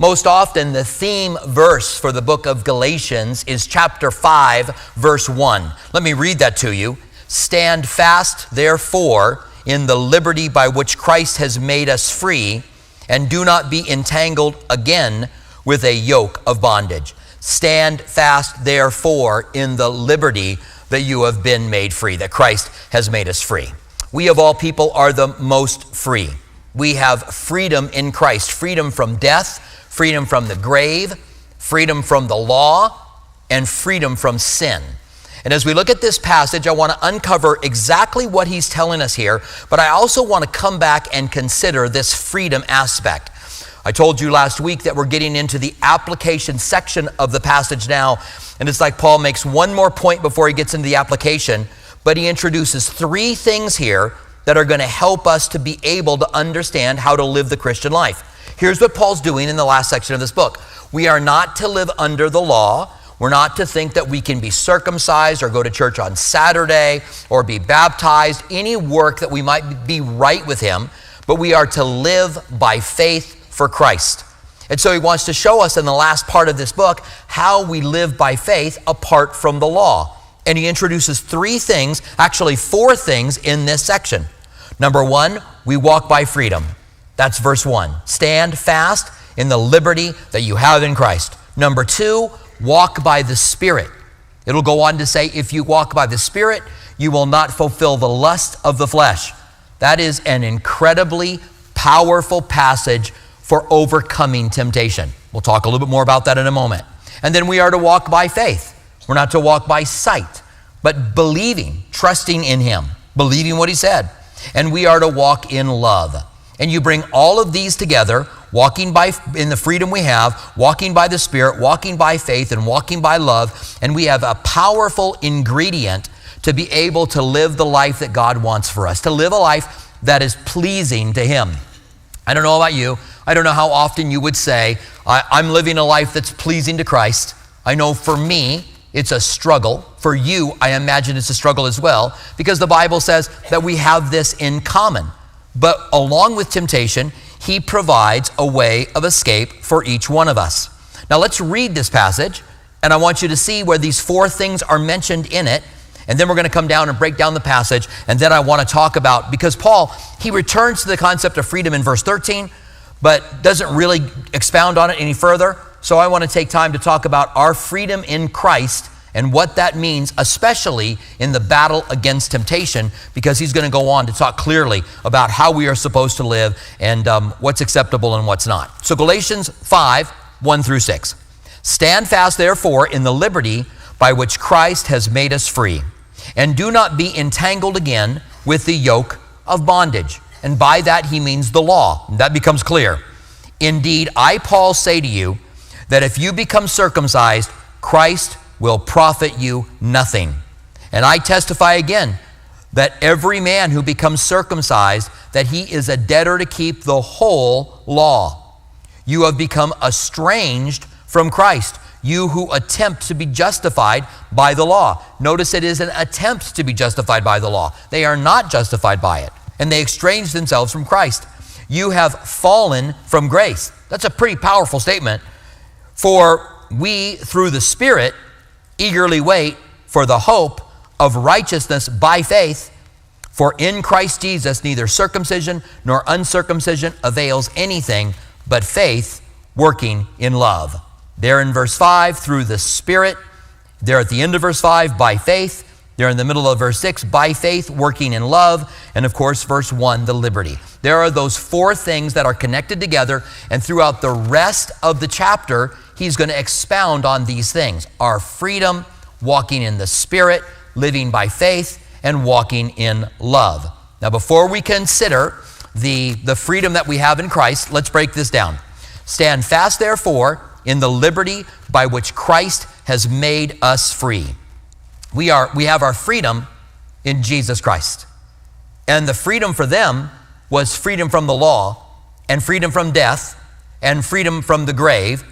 Most often, the theme verse for the book of Galatians is chapter 5, verse 1. Let me read that to you. Stand fast, therefore, in the liberty by which Christ has made us free, and do not be entangled again with a yoke of bondage. Stand fast, therefore, in the liberty that you have been made free, that Christ has made us free. We, of all people, are the most free. We have freedom in Christ freedom from death freedom from the grave, freedom from the law, and freedom from sin. And as we look at this passage, I want to uncover exactly what he's telling us here, but I also want to come back and consider this freedom aspect. I told you last week that we're getting into the application section of the passage now, and it's like Paul makes one more point before he gets into the application, but he introduces three things here that are going to help us to be able to understand how to live the Christian life. Here's what Paul's doing in the last section of this book we are not to live under the law. We're not to think that we can be circumcised or go to church on Saturday or be baptized, any work that we might be right with Him, but we are to live by faith for Christ. And so he wants to show us in the last part of this book how we live by faith apart from the law. And he introduces three things, actually, four things in this section. Number one, we walk by freedom. That's verse 1. Stand fast in the liberty that you have in Christ. Number 2, walk by the Spirit. It'll go on to say, if you walk by the Spirit, you will not fulfill the lust of the flesh. That is an incredibly powerful passage for overcoming temptation. We'll talk a little bit more about that in a moment. And then we are to walk by faith. We're not to walk by sight, but believing, trusting in Him, believing what He said. And we are to walk in love and you bring all of these together, walking by in the freedom we have, walking by the Spirit, walking by faith, and walking by love, and we have a powerful ingredient to be able to live the life that God wants for us, to live a life that is pleasing to Him. I don't know about you. I don't know how often you would say, I'm living a life that's pleasing to Christ. I know for me, it's a struggle. For you, I imagine it's a struggle as well, because the Bible says that we have this in common. But along with temptation, he provides a way of escape for each one of us. Now let's read this passage, and I want you to see where these four things are mentioned in it. And then we're going to come down and break down the passage. And then I want to talk about, because Paul, he returns to the concept of freedom in verse 13, but doesn't really expound on it any further. So I want to take time to talk about our freedom in Christ and what that means, especially in the battle against temptation, because he's going to go on to talk clearly about how we are supposed to live and um, what's acceptable and what's not. So, Galatians 5 1 through 6. Stand fast, therefore, in the liberty by which Christ has made us free, and do not be entangled again with the yoke of bondage. And by that, he means the law. That becomes clear. Indeed, I, Paul, say to you that if you become circumcised, Christ will profit you nothing. And I testify again that every man who becomes circumcised that he is a debtor to keep the whole law. You have become estranged from Christ, you who attempt to be justified by the law. Notice it is an attempt to be justified by the law. They are not justified by it, and they estrange themselves from Christ. You have fallen from grace. That's a pretty powerful statement. For we, through the Spirit, eagerly wait for the hope of righteousness by faith. For in Christ Jesus, neither circumcision nor uncircumcision avails anything but faith working in love. There in verse 5, through the Spirit. There at the end of verse 5, by faith. There in the middle of verse 6, by faith working in love. And of course, verse 1, the liberty. There are those four things that are connected together. And throughout the rest of the chapter, he's going to expound on these things our freedom, walking in the Spirit, living by faith, and walking in love. Now, before we consider the, the freedom that we have in Christ, let's break this down. Stand fast, therefore, in the liberty by which Christ has made us free. We, are, we have our freedom in Jesus Christ. And the freedom for them was freedom from the law, and freedom from death, and freedom from the grave,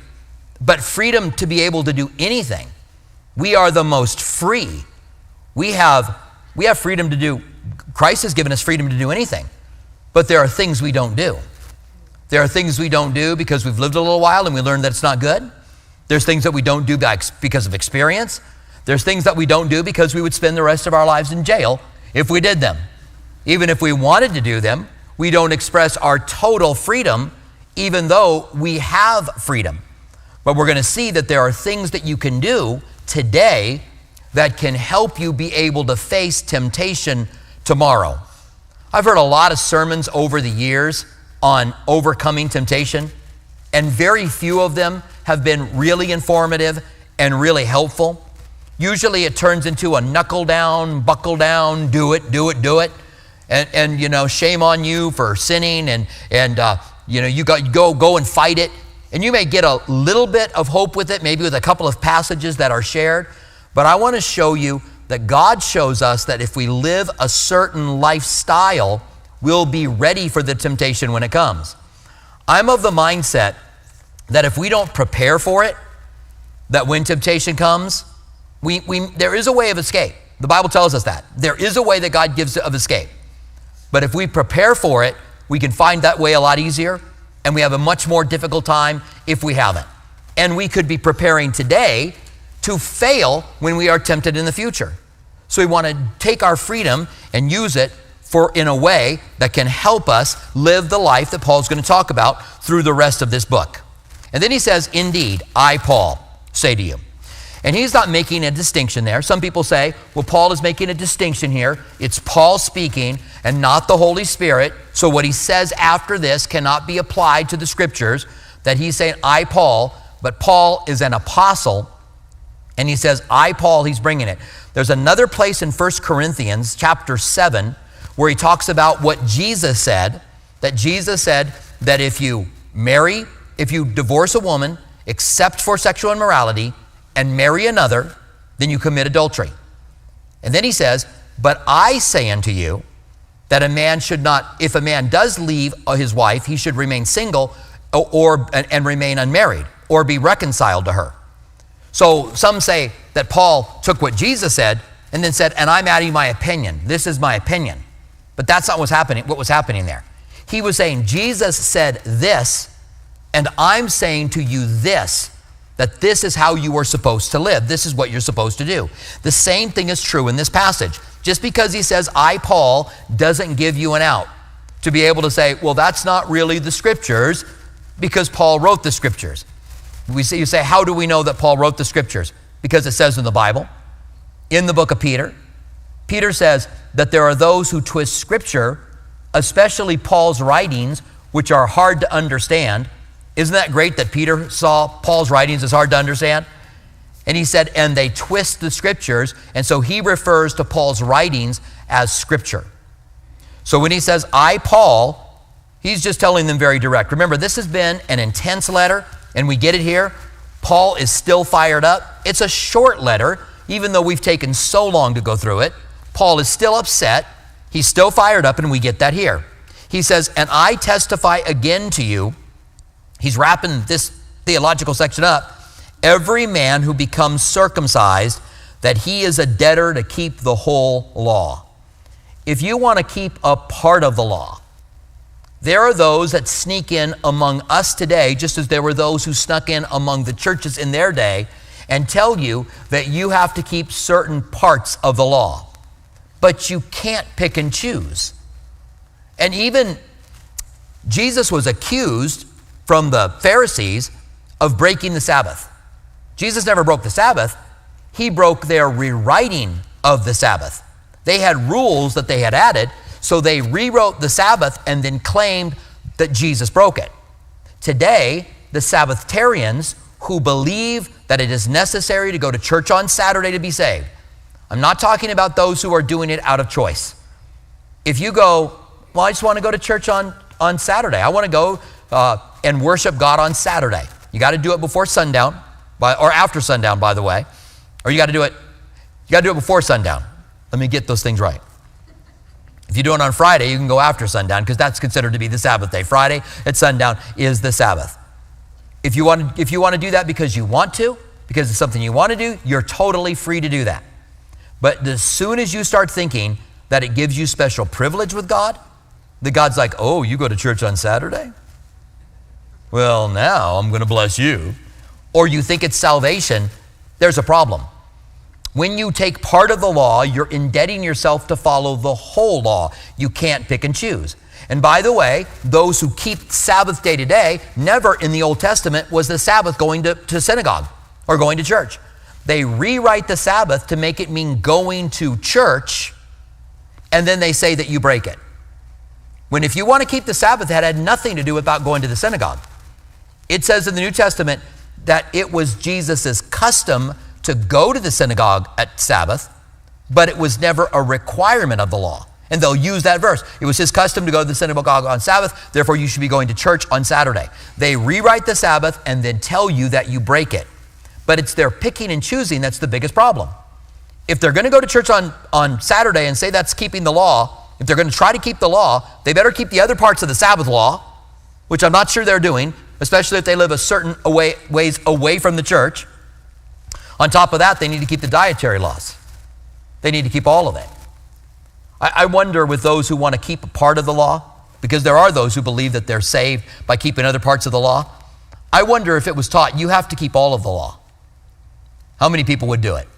but freedom to be able to do anything. We are the most free. We have, we have freedom to do, Christ has given us freedom to do anything, but there are things we don't do. There are things we don't do because we've lived a little while and we learned that it's not good. There's things that we don't do because of experience. There's things that we don't do because we would spend the rest of our lives in jail if we did them. Even if we wanted to do them, we don't express our total freedom, even though we have freedom. But we're going to see that there are things that you can do today that can help you be able to face temptation tomorrow. I've heard a lot of sermons over the years on overcoming temptation, and very few of them have been really informative and really helpful. Usually it turns into a knuckle down, buckle down, do it, do it, do it. And, and you know, shame on you for sinning, and, and uh, you know, you got go, go and fight it. And you may get a little bit of hope with it, maybe with a couple of passages that are shared. But I want to show you that God shows us that if we live a certain lifestyle, we'll be ready for the temptation when it comes. I'm of the mindset that if we don't prepare for it, that when temptation comes, we, we, there is a way of escape. The Bible tells us that. There is a way that God gives of escape. But if we prepare for it, we can find that way a lot easier, and we have a much more difficult time if we haven't. And we could be preparing today to fail when we are tempted in the future. So we want to take our freedom and use it for in a way that can help us live the life that Paul's going to talk about through the rest of this book. And then he says, Indeed, I, Paul, say to you. And he's not making a distinction there. Some people say, well, Paul is making a distinction here. It's Paul speaking and not the Holy Spirit. So what he says after this cannot be applied to the scriptures. That he's saying, I, Paul, but Paul is an apostle. And he says, I, Paul, he's bringing it. There's another place in 1 Corinthians chapter 7 where he talks about what Jesus said. That Jesus said that if you marry, if you divorce a woman, except for sexual immorality, and marry another, then you commit adultery. And then he says, But I say unto you that a man should not, if a man does leave uh, his wife, he should remain single or, or and, and remain unmarried or be reconciled to her. So some say that Paul took what Jesus said and then said, and I'm adding my opinion. This is my opinion. But that's not what's happening, what was happening there. He was saying, Jesus said this, and I'm saying to you this that this is how you are supposed to live. This is what you're supposed to do. The same thing is true in this passage. Just because he says, I, Paul, doesn't give you an out to be able to say, well, that's not really the scriptures because Paul wrote the scriptures. We say, you say, how do we know that Paul wrote the scriptures? Because it says in the Bible, in the book of Peter. Peter says that there are those who twist scripture, especially Paul's writings, which are hard to understand isn't that great that Peter saw Paul's writings It's hard to understand? And he said, and they twist the scriptures. And so he refers to Paul's writings as scripture. So when he says, I, Paul, he's just telling them very direct. Remember, this has been an intense letter, and we get it here. Paul is still fired up. It's a short letter, even though we've taken so long to go through it. Paul is still upset. He's still fired up, and we get that here. He says, And I testify again to you he's wrapping this theological section up. Every man who becomes circumcised, that he is a debtor to keep the whole law. If you want to keep a part of the law, there are those that sneak in among us today, just as there were those who snuck in among the churches in their day, and tell you that you have to keep certain parts of the law. But you can't pick and choose. And even Jesus was accused from the Pharisees of breaking the Sabbath. Jesus never broke the Sabbath, he broke their rewriting of the Sabbath. They had rules that they had added, so they rewrote the Sabbath and then claimed that Jesus broke it. Today, the Sabbatarians who believe that it is necessary to go to church on Saturday to be saved. I'm not talking about those who are doing it out of choice. If you go, well, I just want to go to church on, on Saturday. I want to go uh, and worship God on Saturday. You got to do it before sundown, by, or after sundown, by the way, or you got to do it. You got to do it before sundown. Let me get those things right. If you do it on Friday, you can go after sundown because that's considered to be the Sabbath day. Friday at sundown is the Sabbath. If you want, if you want to do that because you want to, because it's something you want to do, you're totally free to do that. But as soon as you start thinking that it gives you special privilege with God, that God's like, oh, you go to church on Saturday? Well, now I'm going to bless you. Or you think it's salvation, there's a problem. When you take part of the law, you're indebting yourself to follow the whole law. You can't pick and choose. And by the way, those who keep Sabbath day to day, never in the Old Testament was the Sabbath going to, to synagogue or going to church. They rewrite the Sabbath to make it mean going to church, and then they say that you break it. When if you want to keep the Sabbath, that had nothing to do about going to the synagogue. It says in the New Testament that it was Jesus' custom to go to the synagogue at Sabbath, but it was never a requirement of the law. And they'll use that verse. It was his custom to go to the synagogue on Sabbath, therefore you should be going to church on Saturday. They rewrite the Sabbath and then tell you that you break it. But it's their picking and choosing that's the biggest problem. If they're going to go to church on, on Saturday and say that's keeping the law, if they're going to try to keep the law, they better keep the other parts of the Sabbath law, which I'm not sure they're doing, especially if they live a certain away, ways away from the church. On top of that, they need to keep the dietary laws. They need to keep all of it. I, I wonder with those who want to keep a part of the law, because there are those who believe that they're saved by keeping other parts of the law. I wonder if it was taught you have to keep all of the law. How many people would do it?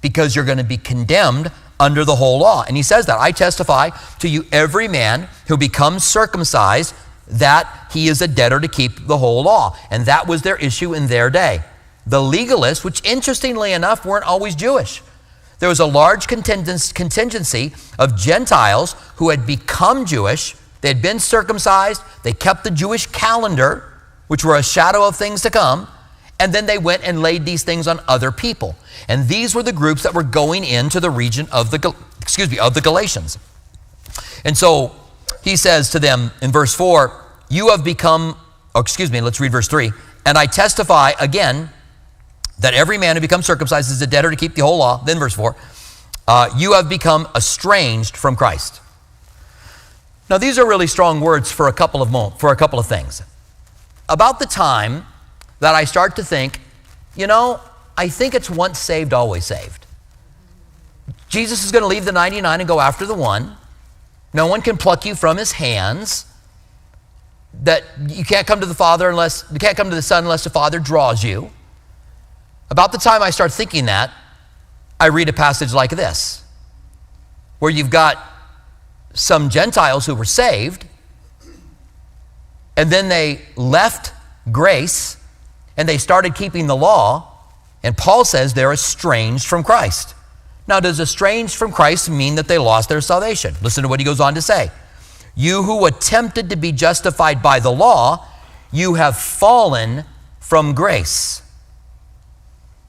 Because you're going to be condemned under the whole law. And he says that I testify to you, every man who becomes circumcised, that he is a debtor to keep the whole law. And that was their issue in their day. The legalists, which interestingly enough weren't always Jewish, there was a large contingency of Gentiles who had become Jewish. They had been circumcised, they kept the Jewish calendar, which were a shadow of things to come, and then they went and laid these things on other people. And these were the groups that were going into the region of the excuse me, of the Galatians. And so he says to them in verse 4, you have become oh, excuse me, let's read verse 3. And I testify again that every man who becomes circumcised is a debtor to keep the whole law. Then verse 4, uh, you have become estranged from Christ. Now these are really strong words for a couple of mo- for a couple of things. About the time that I start to think, you know, I think it's once saved, always saved. Jesus is going to leave the 99 and go after the one. No one can pluck you from his hands. That you can't come to the Father unless you can't come to the Son unless the Father draws you. About the time I start thinking that, I read a passage like this, where you've got some Gentiles who were saved, and then they left grace and they started keeping the law, and Paul says they're estranged from Christ. Now, does estranged from Christ mean that they lost their salvation? Listen to what he goes on to say. You who attempted to be justified by the law, you have fallen from grace.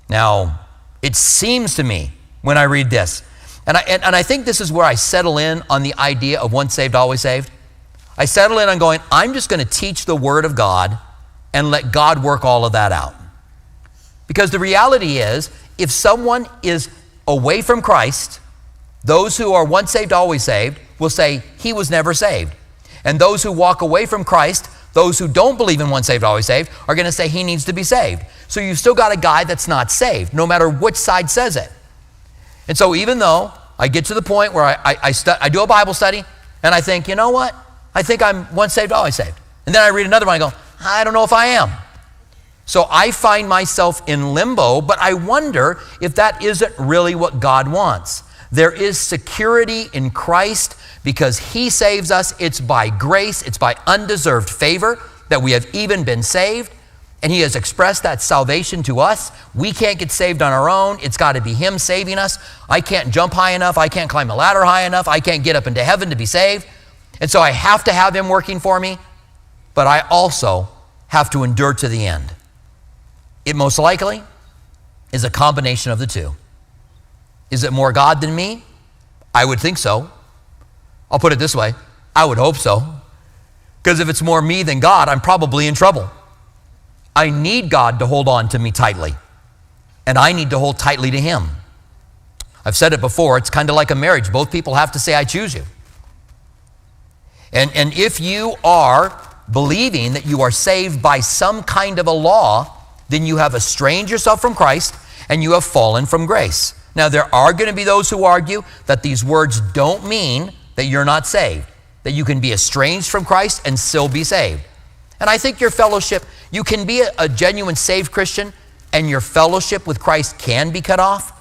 Now, it seems to me when I read this, and I, and, and I think this is where I settle in on the idea of once saved, always saved. I settle in on going, I'm just going to teach the Word of God and let God work all of that out. Because the reality is, if someone is away from Christ, those who are once saved, always saved, will say, He was never saved. And those who walk away from Christ, those who don't believe in once saved, always saved, are going to say he needs to be saved. So you've still got a guy that's not saved, no matter which side says it. And so even though I get to the point where I, I, I, stu- I do a Bible study and I think, you know what? I think I'm once saved, always saved. And then I read another one and go, I don't know if I am. So I find myself in limbo, but I wonder if that isn't really what God wants. There is security in Christ because He saves us. It's by grace, it's by undeserved favor that we have even been saved. And He has expressed that salvation to us. We can't get saved on our own. It's got to be Him saving us. I can't jump high enough. I can't climb a ladder high enough. I can't get up into heaven to be saved. And so I have to have Him working for me, but I also have to endure to the end. It most likely is a combination of the two. Is it more God than me? I would think so. I'll put it this way I would hope so. Because if it's more me than God, I'm probably in trouble. I need God to hold on to me tightly, and I need to hold tightly to Him. I've said it before, it's kind of like a marriage. Both people have to say, I choose you. And, and if you are believing that you are saved by some kind of a law, then you have estranged yourself from Christ and you have fallen from grace. Now, there are going to be those who argue that these words don't mean that you're not saved, that you can be estranged from Christ and still be saved. And I think your fellowship, you can be a, a genuine saved Christian, and your fellowship with Christ can be cut off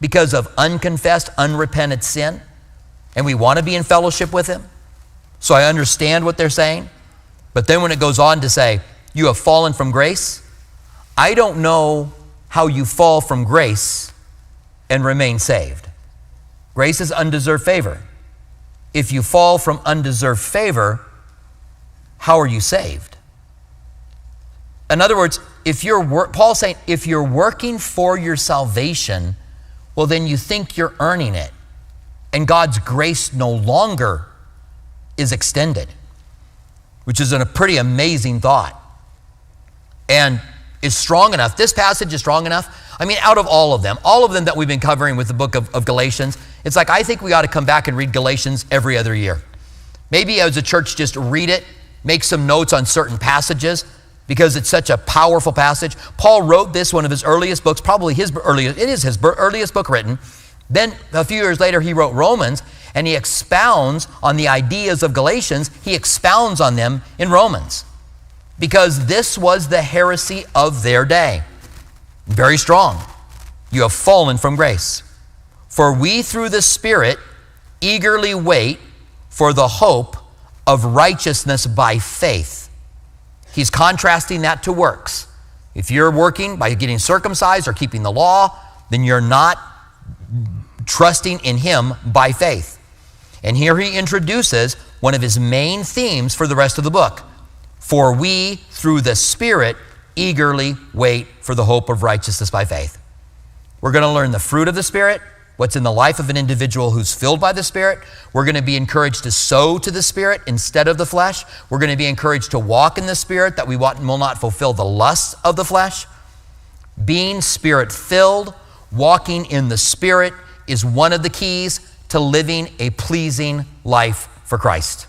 because of unconfessed, unrepented sin. And we want to be in fellowship with Him. So I understand what they're saying. But then when it goes on to say, you have fallen from grace, I don't know how you fall from grace and remain saved. Grace is undeserved favor. If you fall from undeserved favor, how are you saved? In other words, if you're wor- Paul's saying if you're working for your salvation, well then you think you're earning it. And God's grace no longer is extended, which is a pretty amazing thought. And is strong enough. This passage is strong enough. I mean, out of all of them, all of them that we've been covering with the book of, of Galatians, it's like I think we ought to come back and read Galatians every other year. Maybe as a church, just read it, make some notes on certain passages because it's such a powerful passage. Paul wrote this, one of his earliest books, probably his earliest, it is his earliest book written. Then a few years later, he wrote Romans and he expounds on the ideas of Galatians. He expounds on them in Romans because this was the heresy of their day. Very strong. You have fallen from grace. For we, through the Spirit, eagerly wait for the hope of righteousness by faith. He's contrasting that to works. If you're working by getting circumcised or keeping the law, then you're not trusting in Him by faith. And here he introduces one of his main themes for the rest of the book. For we, through the Spirit, eagerly wait for the hope of righteousness by faith. We're going to learn the fruit of the Spirit, what's in the life of an individual who's filled by the Spirit. We're going to be encouraged to sow to the Spirit instead of the flesh. We're going to be encouraged to walk in the Spirit that we want will not fulfill the lusts of the flesh. Being Spirit filled, walking in the Spirit is one of the keys to living a pleasing life for Christ.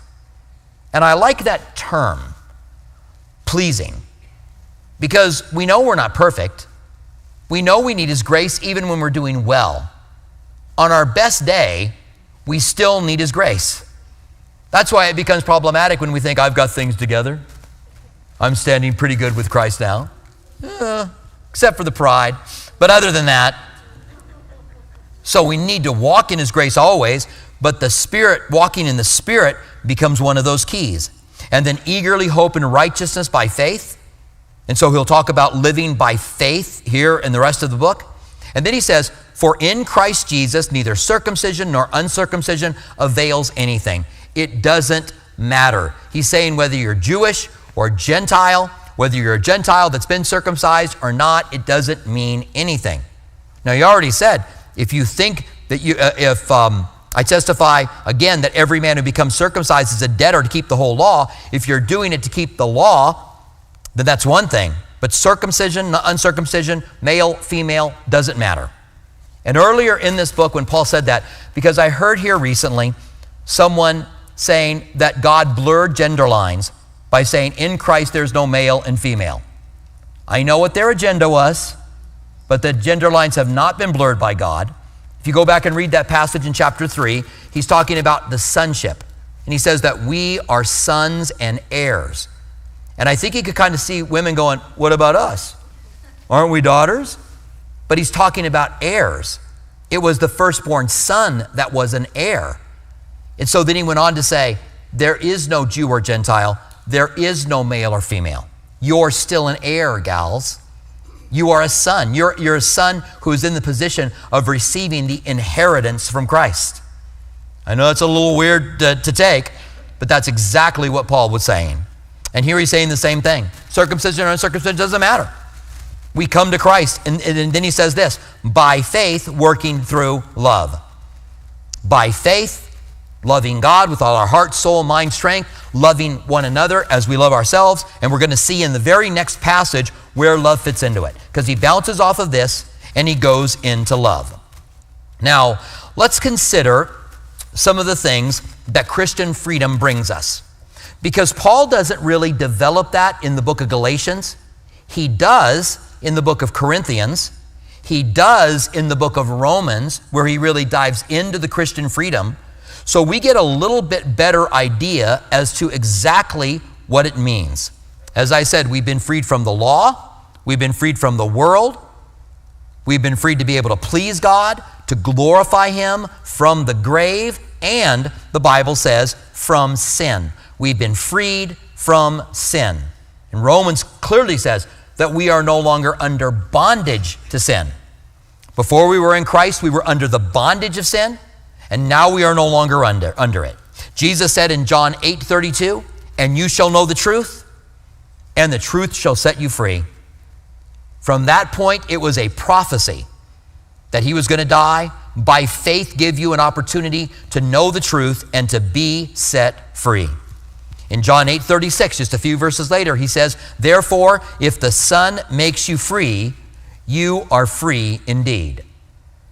And I like that term, pleasing, because we know we're not perfect. We know we need His grace even when we're doing well. On our best day, we still need His grace. That's why it becomes problematic when we think, I've got things together. I'm standing pretty good with Christ now, eh, except for the pride. But other than that, so we need to walk in His grace always, but the Spirit, walking in the Spirit, becomes one of those keys. And then eagerly hope in righteousness by faith. And so he'll talk about living by faith here in the rest of the book. And then he says, For in Christ Jesus, neither circumcision nor uncircumcision avails anything. It doesn't matter. He's saying whether you're Jewish or Gentile, whether you're a Gentile that's been circumcised or not, it doesn't mean anything. Now, he already said if you think that you, uh, if um, I testify again that every man who becomes circumcised is a debtor to keep the whole law, if you're doing it to keep the law, then that's one thing. But circumcision, uncircumcision, male, female, doesn't matter. And earlier in this book, when Paul said that, because I heard here recently someone saying that God blurred gender lines by saying in Christ there's no male and female. I know what their agenda was but the gender lines have not been blurred by God. If you go back and read that passage in chapter 3, he's talking about the sonship. And he says that we are sons and heirs. And I think he could kind of see women going, What about us? Aren't we daughters? But he's talking about heirs. It was the firstborn son that was an heir. And so then he went on to say, There is no Jew or Gentile, there is no male or female. You're still an heir, gals. You are a son. You're, you're a son who is in the position of receiving the inheritance from Christ. I know that's a little weird to, to take, but that's exactly what Paul was saying. And here he's saying the same thing circumcision or uncircumcision doesn't matter. We come to Christ, and, and then he says this by faith, working through love. By faith, loving God with all our heart, soul, mind, strength, loving one another as we love ourselves. And we're going to see in the very next passage where love fits into it because he bounces off of this and he goes into love. Now, let's consider some of the things that Christian freedom brings us. Because Paul doesn't really develop that in the book of Galatians. He does in the book of Corinthians. He does in the book of Romans, where he really dives into the Christian freedom. So we get a little bit better idea as to exactly what it means. As I said, we've been freed from the law, we've been freed from the world, we've been freed to be able to please God, to glorify Him from the grave, and the Bible says, from sin. We've been freed from sin. And Romans clearly says that we are no longer under bondage to sin. Before we were in Christ, we were under the bondage of sin, and now we are no longer under, under it. Jesus said in John 8 32, and you shall know the truth, and the truth shall set you free. From that point, it was a prophecy that he was going to die, by faith give you an opportunity to know the truth and to be set free. In John 8 36, just a few verses later, he says, Therefore, if the Son makes you free, you are free indeed.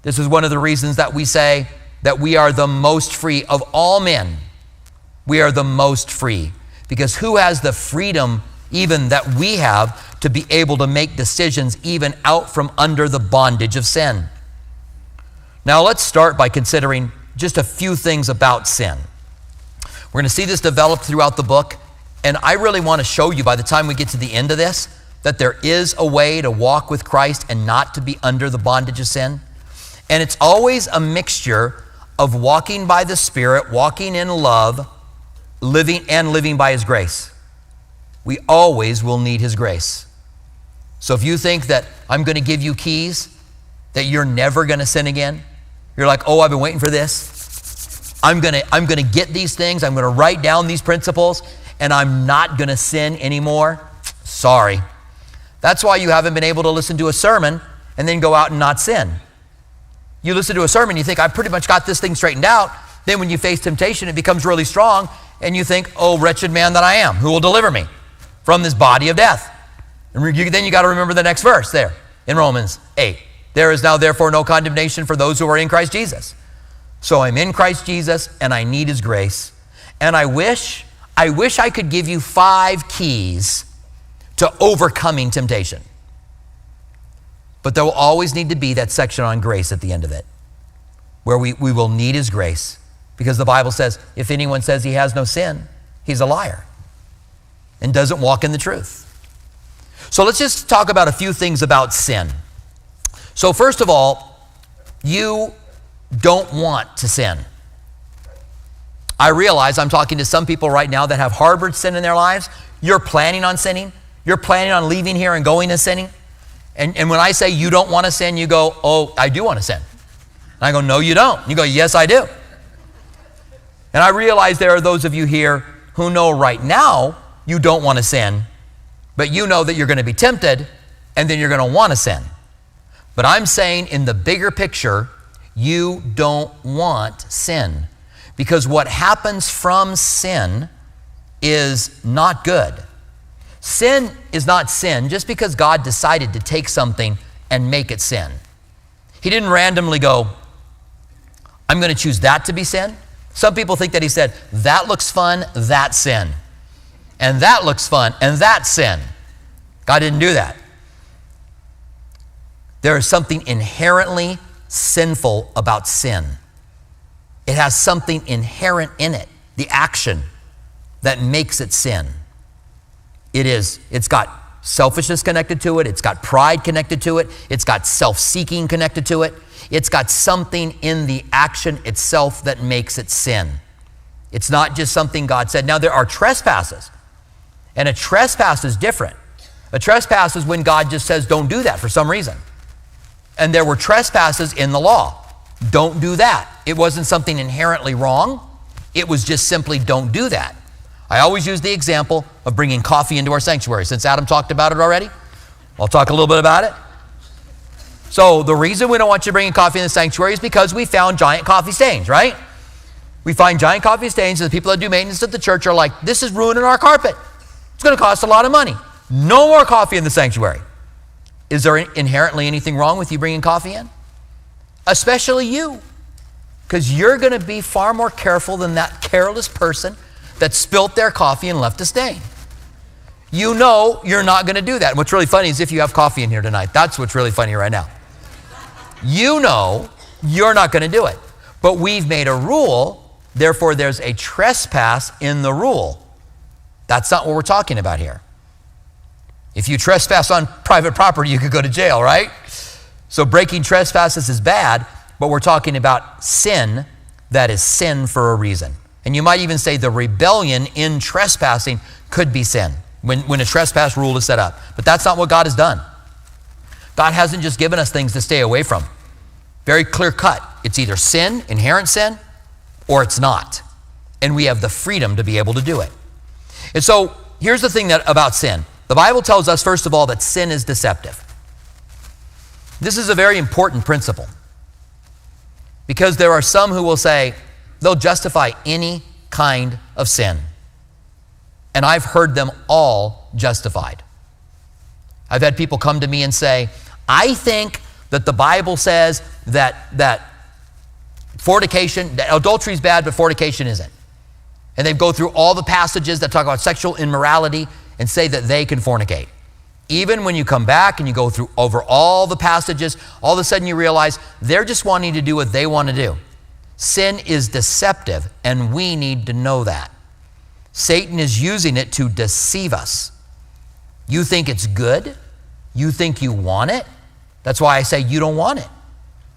This is one of the reasons that we say that we are the most free of all men. We are the most free. Because who has the freedom even that we have to be able to make decisions even out from under the bondage of sin? Now, let's start by considering just a few things about sin. We're going to see this develop throughout the book, and I really want to show you by the time we get to the end of this that there is a way to walk with Christ and not to be under the bondage of sin. And it's always a mixture of walking by the Spirit, walking in love, living and living by His grace. We always will need His grace. So if you think that I'm going to give you keys, that you're never going to sin again, you're like, oh, I've been waiting for this. I'm going to I'm going to get these things. I'm going to write down these principles, and I'm not going to sin anymore. Sorry. That's why you haven't been able to listen to a sermon and then go out and not sin. You listen to a sermon, you think, I've pretty much got this thing straightened out. Then when you face temptation, it becomes really strong, and you think, oh, wretched man that I am, who will deliver me from this body of death? And then you got to remember the next verse there in Romans 8. There is now, therefore, no condemnation for those who are in Christ Jesus. So I'm in Christ Jesus and I need his grace. And I wish, I wish I could give you five keys to overcoming temptation. But there will always need to be that section on grace at the end of it, where we, we will need his grace. Because the Bible says, if anyone says he has no sin, he's a liar and doesn't walk in the truth. So let's just talk about a few things about sin. So, first of all, you don't want to sin. I realize I'm talking to some people right now that have harbored sin in their lives. You're planning on sinning. You're planning on leaving here and going to sinning. And, and when I say you don't want to sin, you go, Oh, I do want to sin. And I go, No, you don't. You go, Yes, I do. And I realize there are those of you here who know right now you don't want to sin, but you know that you're going to be tempted and then you're going to want to sin. But I'm saying in the bigger picture, you don't want sin. Because what happens from sin is not good. Sin is not sin just because God decided to take something and make it sin. He didn't randomly go, I'm going to choose that to be sin. Some people think that he said, that looks fun, that's sin. And that looks fun, and that's sin. God didn't do that. There is something inherently sinful about sin. It has something inherent in it, the action that makes it sin. It is, it's got selfishness connected to it, it's got pride connected to it, it's got self seeking connected to it, it's got something in the action itself that makes it sin. It's not just something God said. Now, there are trespasses, and a trespass is different. A trespass is when God just says, don't do that for some reason and there were trespasses in the law. Don't do that. It wasn't something inherently wrong, it was just simply don't do that. I always use the example of bringing coffee into our sanctuary. Since Adam talked about it already, I'll talk a little bit about it. So, the reason we don't want you bringing coffee in the sanctuary is because we found giant coffee stains, right? We find giant coffee stains, and the people that do maintenance at the church are like, this is ruining our carpet. It's going to cost a lot of money. No more coffee in the sanctuary. Is there inherently anything wrong with you bringing coffee in? Especially you, because you're going to be far more careful than that careless person that spilt their coffee and left a stain. You know you're not going to do that. And what's really funny is if you have coffee in here tonight, that's what's really funny right now. You know you're not going to do it. But we've made a rule, therefore, there's a trespass in the rule. That's not what we're talking about here. If you trespass on private property, you could go to jail, right? So breaking trespasses is bad, but we're talking about sin that is sin for a reason. And you might even say the rebellion in trespassing could be sin when, when a trespass rule is set up. But that's not what God has done. God hasn't just given us things to stay away from. Very clear cut. It's either sin, inherent sin, or it's not. And we have the freedom to be able to do it. And so here's the thing that, about sin the Bible tells us, first of all, that sin is deceptive. This is a very important principle because there are some who will say they'll justify any kind of sin. And I've heard them all justified. I've had people come to me and say, I think that the Bible says that, that fornication, that adultery is bad, but fornication isn't. And they go through all the passages that talk about sexual immorality and say that they can fornicate. Even when you come back and you go through over all the passages, all of a sudden you realize they're just wanting to do what they want to do. Sin is deceptive, and we need to know that. Satan is using it to deceive us. You think it's good, you think you want it. That's why I say you don't want it,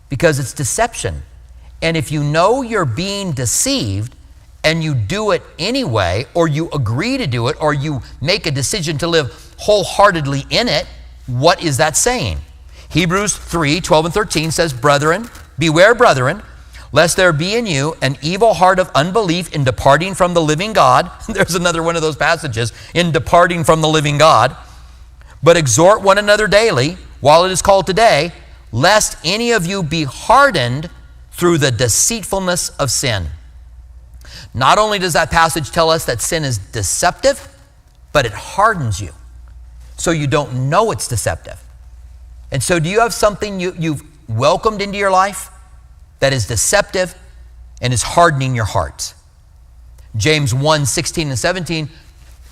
because it's deception. And if you know you're being deceived, and you do it anyway, or you agree to do it, or you make a decision to live wholeheartedly in it, what is that saying? Hebrews 3 12 and 13 says, Brethren, beware, brethren, lest there be in you an evil heart of unbelief in departing from the living God. There's another one of those passages in departing from the living God. But exhort one another daily while it is called today, lest any of you be hardened through the deceitfulness of sin. Not only does that passage tell us that sin is deceptive, but it hardens you so you don't know it's deceptive. And so, do you have something you, you've welcomed into your life that is deceptive and is hardening your heart? James 1 16 and 17,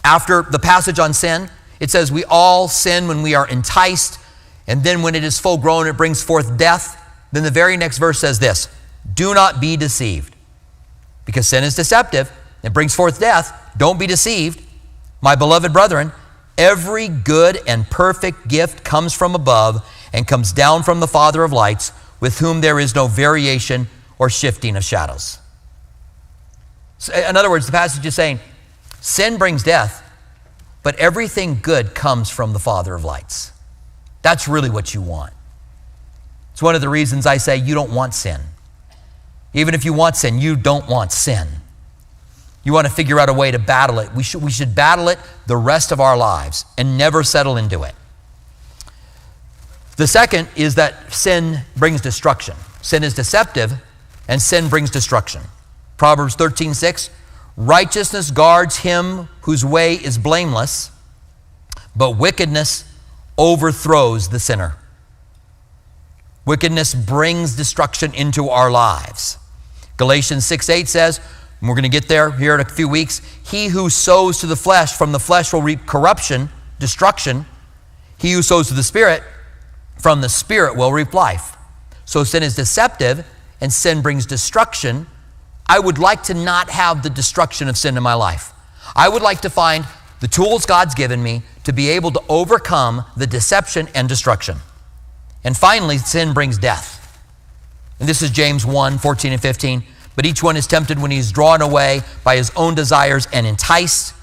after the passage on sin, it says, We all sin when we are enticed, and then when it is full grown, it brings forth death. Then the very next verse says this Do not be deceived because sin is deceptive. It brings forth death. Don't be deceived. My beloved brethren, every good and perfect gift comes from above and comes down from the Father of lights, with whom there is no variation or shifting of shadows. So eh, in other words, the passage is saying sin brings death, but everything good comes from the Father of lights. That's really what you want. It's one of the reasons I say you don't want sin. Even if you want sin, you don't want sin. You want to figure out a way to battle it. We should, we should battle it the rest of our lives and never settle into it. The second is that sin brings destruction. Sin is deceptive, and sin brings destruction. Proverbs 13 6 Righteousness guards him whose way is blameless, but wickedness overthrows the sinner. Wickedness brings destruction into our lives. Galatians 6 8 says, and we're going to get there here in a few weeks, he who sows to the flesh from the flesh will reap corruption, destruction. He who sows to the spirit from the spirit will reap life. So sin is deceptive and sin brings destruction. I would like to not have the destruction of sin in my life. I would like to find the tools God's given me to be able to overcome the deception and destruction. And finally, sin brings death. And this is James 1 14 and 15. But each one is tempted when he is drawn away by his own desires and enticed.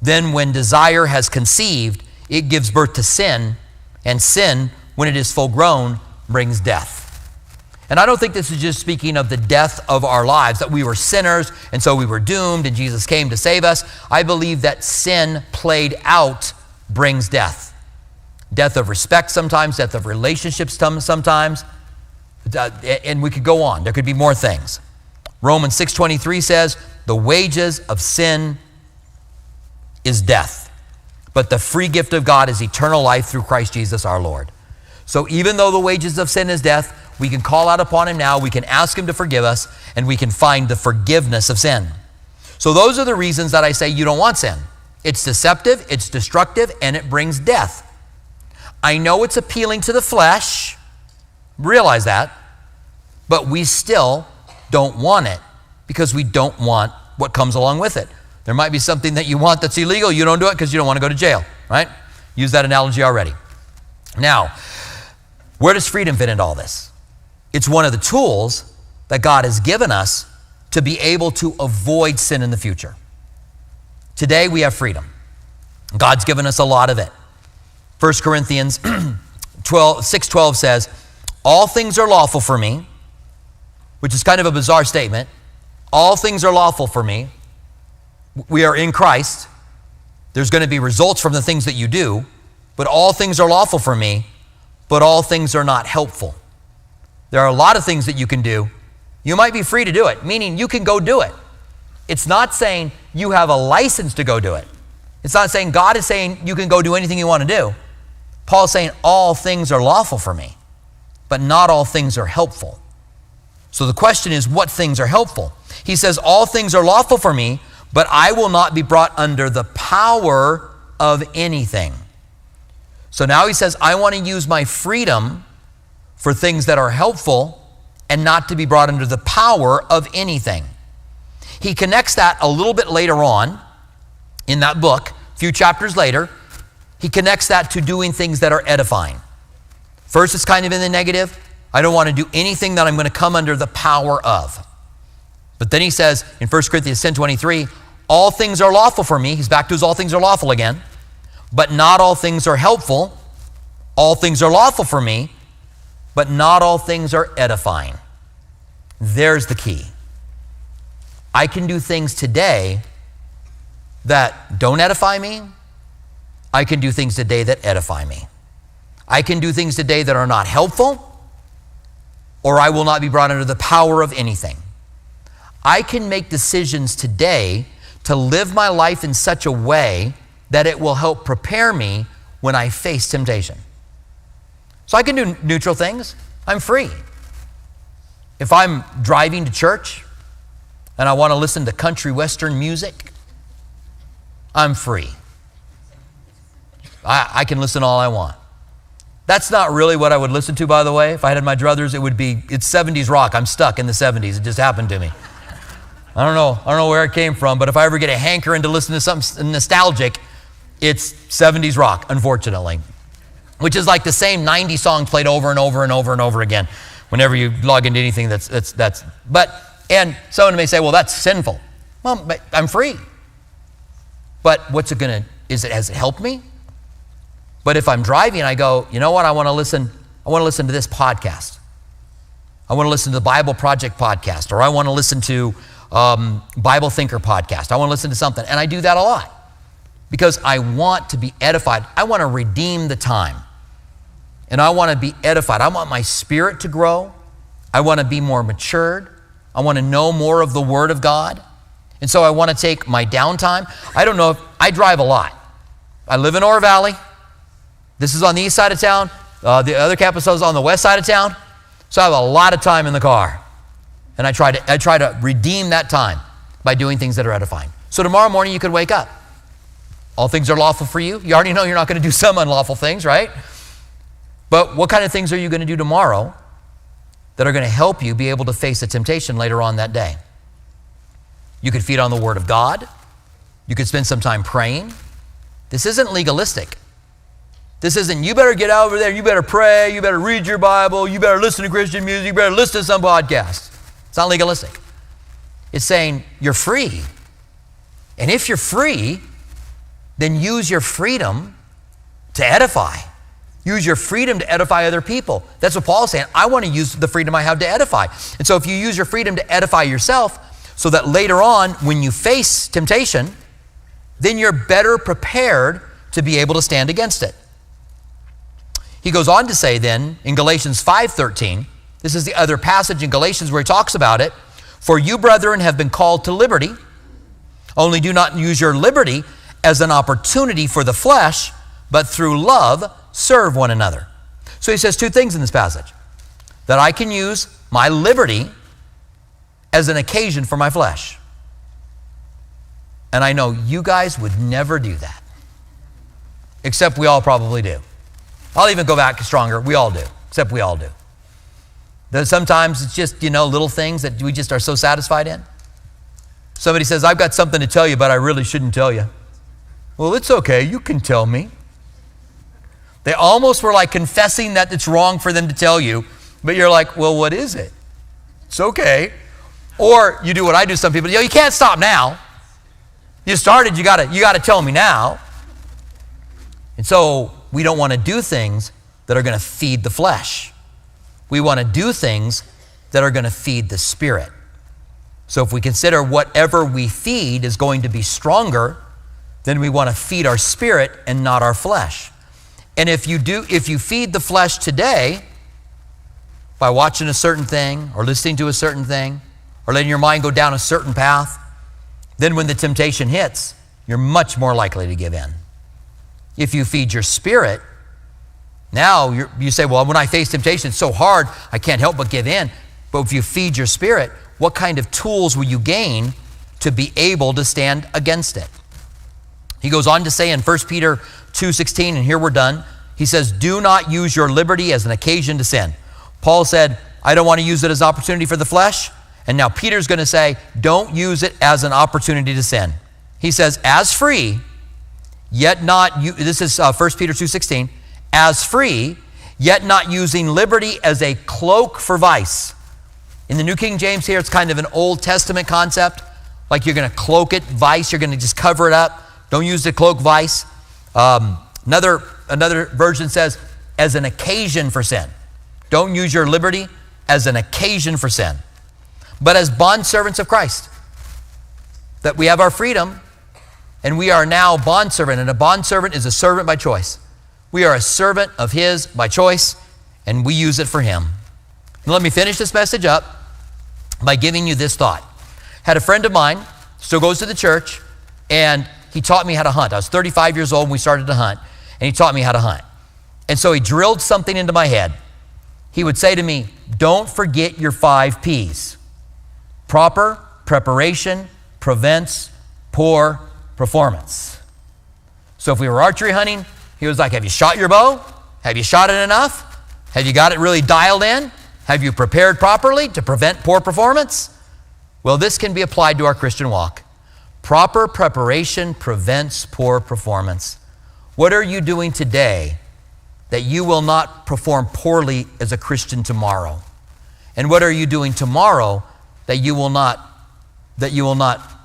Then, when desire has conceived, it gives birth to sin. And sin, when it is full grown, brings death. And I don't think this is just speaking of the death of our lives, that we were sinners and so we were doomed and Jesus came to save us. I believe that sin played out brings death death of respect sometimes, death of relationships sometimes, uh, and we could go on. There could be more things. Romans 6:23 says, "The wages of sin is death, but the free gift of God is eternal life through Christ Jesus our Lord." So even though the wages of sin is death, we can call out upon him now, we can ask him to forgive us, and we can find the forgiveness of sin. So those are the reasons that I say you don't want sin. It's deceptive, it's destructive, and it brings death. I know it's appealing to the flesh, realize that, but we still don't want it because we don't want what comes along with it. There might be something that you want that's illegal, you don't do it because you don't want to go to jail, right? Use that analogy already. Now, where does freedom fit into all this? It's one of the tools that God has given us to be able to avoid sin in the future. Today we have freedom. God's given us a lot of it. 1 Corinthians 12, 6.12 says, All things are lawful for me, which is kind of a bizarre statement. All things are lawful for me. We are in Christ. There's going to be results from the things that you do, but all things are lawful for me, but all things are not helpful. There are a lot of things that you can do. You might be free to do it, meaning you can go do it. It's not saying you have a license to go do it. It's not saying God is saying you can go do anything you want to do. Paul's saying all things are lawful for me, but not all things are helpful. So the question is, what things are helpful? He says, All things are lawful for me, but I will not be brought under the power of anything. So now he says, I want to use my freedom for things that are helpful and not to be brought under the power of anything. He connects that a little bit later on in that book, a few chapters later. He connects that to doing things that are edifying. First, it's kind of in the negative. I don't want to do anything that I'm going to come under the power of. But then he says in 1 Corinthians 10 23, all things are lawful for me. He's back to his all things are lawful again. But not all things are helpful. All things are lawful for me, but not all things are edifying. There's the key. I can do things today that don't edify me. I can do things today that edify me. I can do things today that are not helpful, or I will not be brought under the power of anything. I can make decisions today to live my life in such a way that it will help prepare me when I face temptation. So I can do neutral things. I'm free. If I'm driving to church and I want to listen to country western music, I'm free. I, I, can listen all I want. That's not really what I would listen to, by the way. If I had my druthers, it would be, it's 70s rock. I'm stuck in the 70s. It just happened to me. I don't know. I don't know where it came from, but if I ever get a hankering to listen to something nostalgic, it's 70s rock, unfortunately, which is like the same 90 song played over and over and over and over again whenever you log into anything that's, that's, that's, but, and someone may say, well, that's sinful. Well, but I'm free. But what's it going to, is it, has it helped me? But if I'm driving, I go, you know what, I want to listen, I want to listen to this podcast. I want to listen to the Bible Project podcast, or I want to listen to um, Bible Thinker podcast. I want to listen to something. And I do that a lot because I want to be edified. I want to redeem the time. And I want to be edified. I want my spirit to grow. I want to be more matured. I want to know more of the Word of God. And so I want to take my downtime. I don't know if I drive a lot. I live in Oro Valley. This is on the east side of town. Uh, the other campus is on the west side of town. So I have a lot of time in the car. And I try to, I try to redeem that time by doing things that are edifying. So tomorrow morning you could wake up. All things are lawful for you. You already know you're not going to do some unlawful things, right? But what kind of things are you going to do tomorrow that are going to help you be able to face a temptation later on that day? You could feed on the Word of God. You could spend some time praying. This isn't legalistic. This isn't, you better get over there, you better pray, you better read your Bible, you better listen to Christian music, you better listen to some podcast. It's not legalistic. It's saying you're free. And if you're free, then use your freedom to edify. Use your freedom to edify other people. That's what Paul's saying. I want to use the freedom I have to edify. And so if you use your freedom to edify yourself, so that later on, when you face temptation, then you're better prepared to be able to stand against it. He goes on to say then in Galatians 5:13, this is the other passage in Galatians where he talks about it, for you brethren have been called to liberty, only do not use your liberty as an opportunity for the flesh, but through love serve one another. So he says two things in this passage that I can use my liberty as an occasion for my flesh. And I know you guys would never do that, except we all probably do. I'll even go back stronger. We all do, except we all do. That sometimes it's just, you know, little things that we just are so satisfied in. Somebody says, I've got something to tell you, but I really shouldn't tell you. Well, it's okay. You can tell me. They almost were like confessing that it's wrong for them to tell you, but you're like, well, what is it? It's okay. Or you do what I do some people, yo, you can't stop now. You started, you gotta, you gotta tell me now. And so we don't want to do things that are going to feed the flesh. We want to do things that are going to feed the spirit. So if we consider whatever we feed is going to be stronger, then we want to feed our spirit and not our flesh. And if you do if you feed the flesh today by watching a certain thing or listening to a certain thing or letting your mind go down a certain path, then when the temptation hits, you're much more likely to give in. If you feed your spirit, now you say, well, when I face temptation, it's so hard, I can't help but give in. But if you feed your spirit, what kind of tools will you gain to be able to stand against it? He goes on to say in 1 Peter 2:16 and here we're done. He says, "Do not use your liberty as an occasion to sin." Paul said, "I don't want to use it as opportunity for the flesh." And now Peter's going to say, "Don't use it as an opportunity to sin." He says, "As free, yet not you, this is uh, 1 Peter 2:16, as free, yet not using liberty as a cloak for vice." In the New King James here, it's kind of an Old Testament concept, like you're going to cloak it, vice, you're going to just cover it up. Don't use the cloak vice. Um, another, another version says, as an occasion for sin. Don't use your liberty as an occasion for sin, but as bondservants of Christ. That we have our freedom and we are now bondservant, and a bondservant is a servant by choice. We are a servant of His by choice, and we use it for Him. Now, let me finish this message up by giving you this thought. Had a friend of mine, still goes to the church, and he taught me how to hunt. I was 35 years old when we started to hunt, and he taught me how to hunt. And so he drilled something into my head. He would say to me, Don't forget your five P's. Proper preparation prevents poor performance. So if we were archery hunting, he was like, Have you shot your bow? Have you shot it enough? Have you got it really dialed in? Have you prepared properly to prevent poor performance? Well, this can be applied to our Christian walk. Proper preparation prevents poor performance. What are you doing today that you will not perform poorly as a Christian tomorrow? And what are you doing tomorrow that you will not that you will not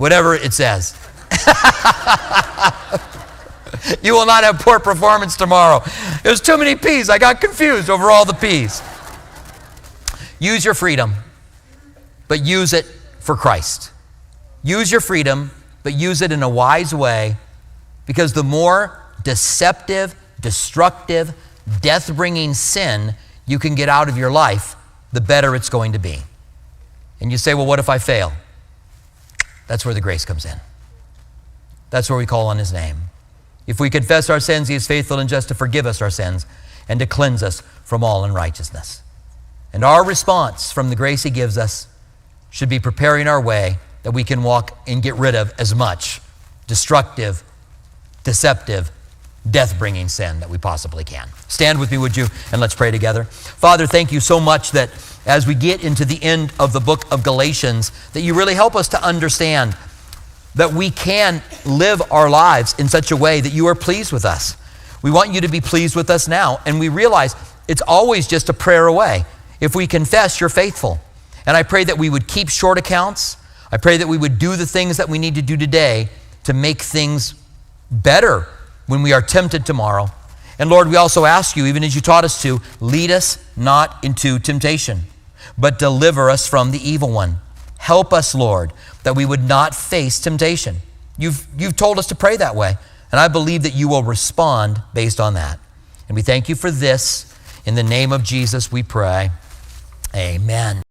whatever it says. you will not have poor performance tomorrow. There's too many P's. I got confused over all the P's. Use your freedom, but use it for Christ. Use your freedom, but use it in a wise way because the more deceptive, destructive, death bringing sin you can get out of your life, the better it's going to be. And you say, well, what if I fail? That's where the grace comes in. That's where we call on His name. If we confess our sins, he is faithful and just to forgive us our sins and to cleanse us from all unrighteousness. And our response from the grace he gives us should be preparing our way that we can walk and get rid of as much destructive, deceptive, death bringing sin that we possibly can. Stand with me, would you? And let's pray together. Father, thank you so much that as we get into the end of the book of Galatians, that you really help us to understand that we can live our lives in such a way that you are pleased with us. We want you to be pleased with us now. And we realize it's always just a prayer away. If we confess, you're faithful. And I pray that we would keep short accounts. I pray that we would do the things that we need to do today to make things better when we are tempted tomorrow. And Lord, we also ask you, even as you taught us to, lead us not into temptation, but deliver us from the evil one. Help us, Lord, that we would not face temptation. You've, you've told us to pray that way, and I believe that you will respond based on that. And we thank you for this. In the name of Jesus, we pray. Amen.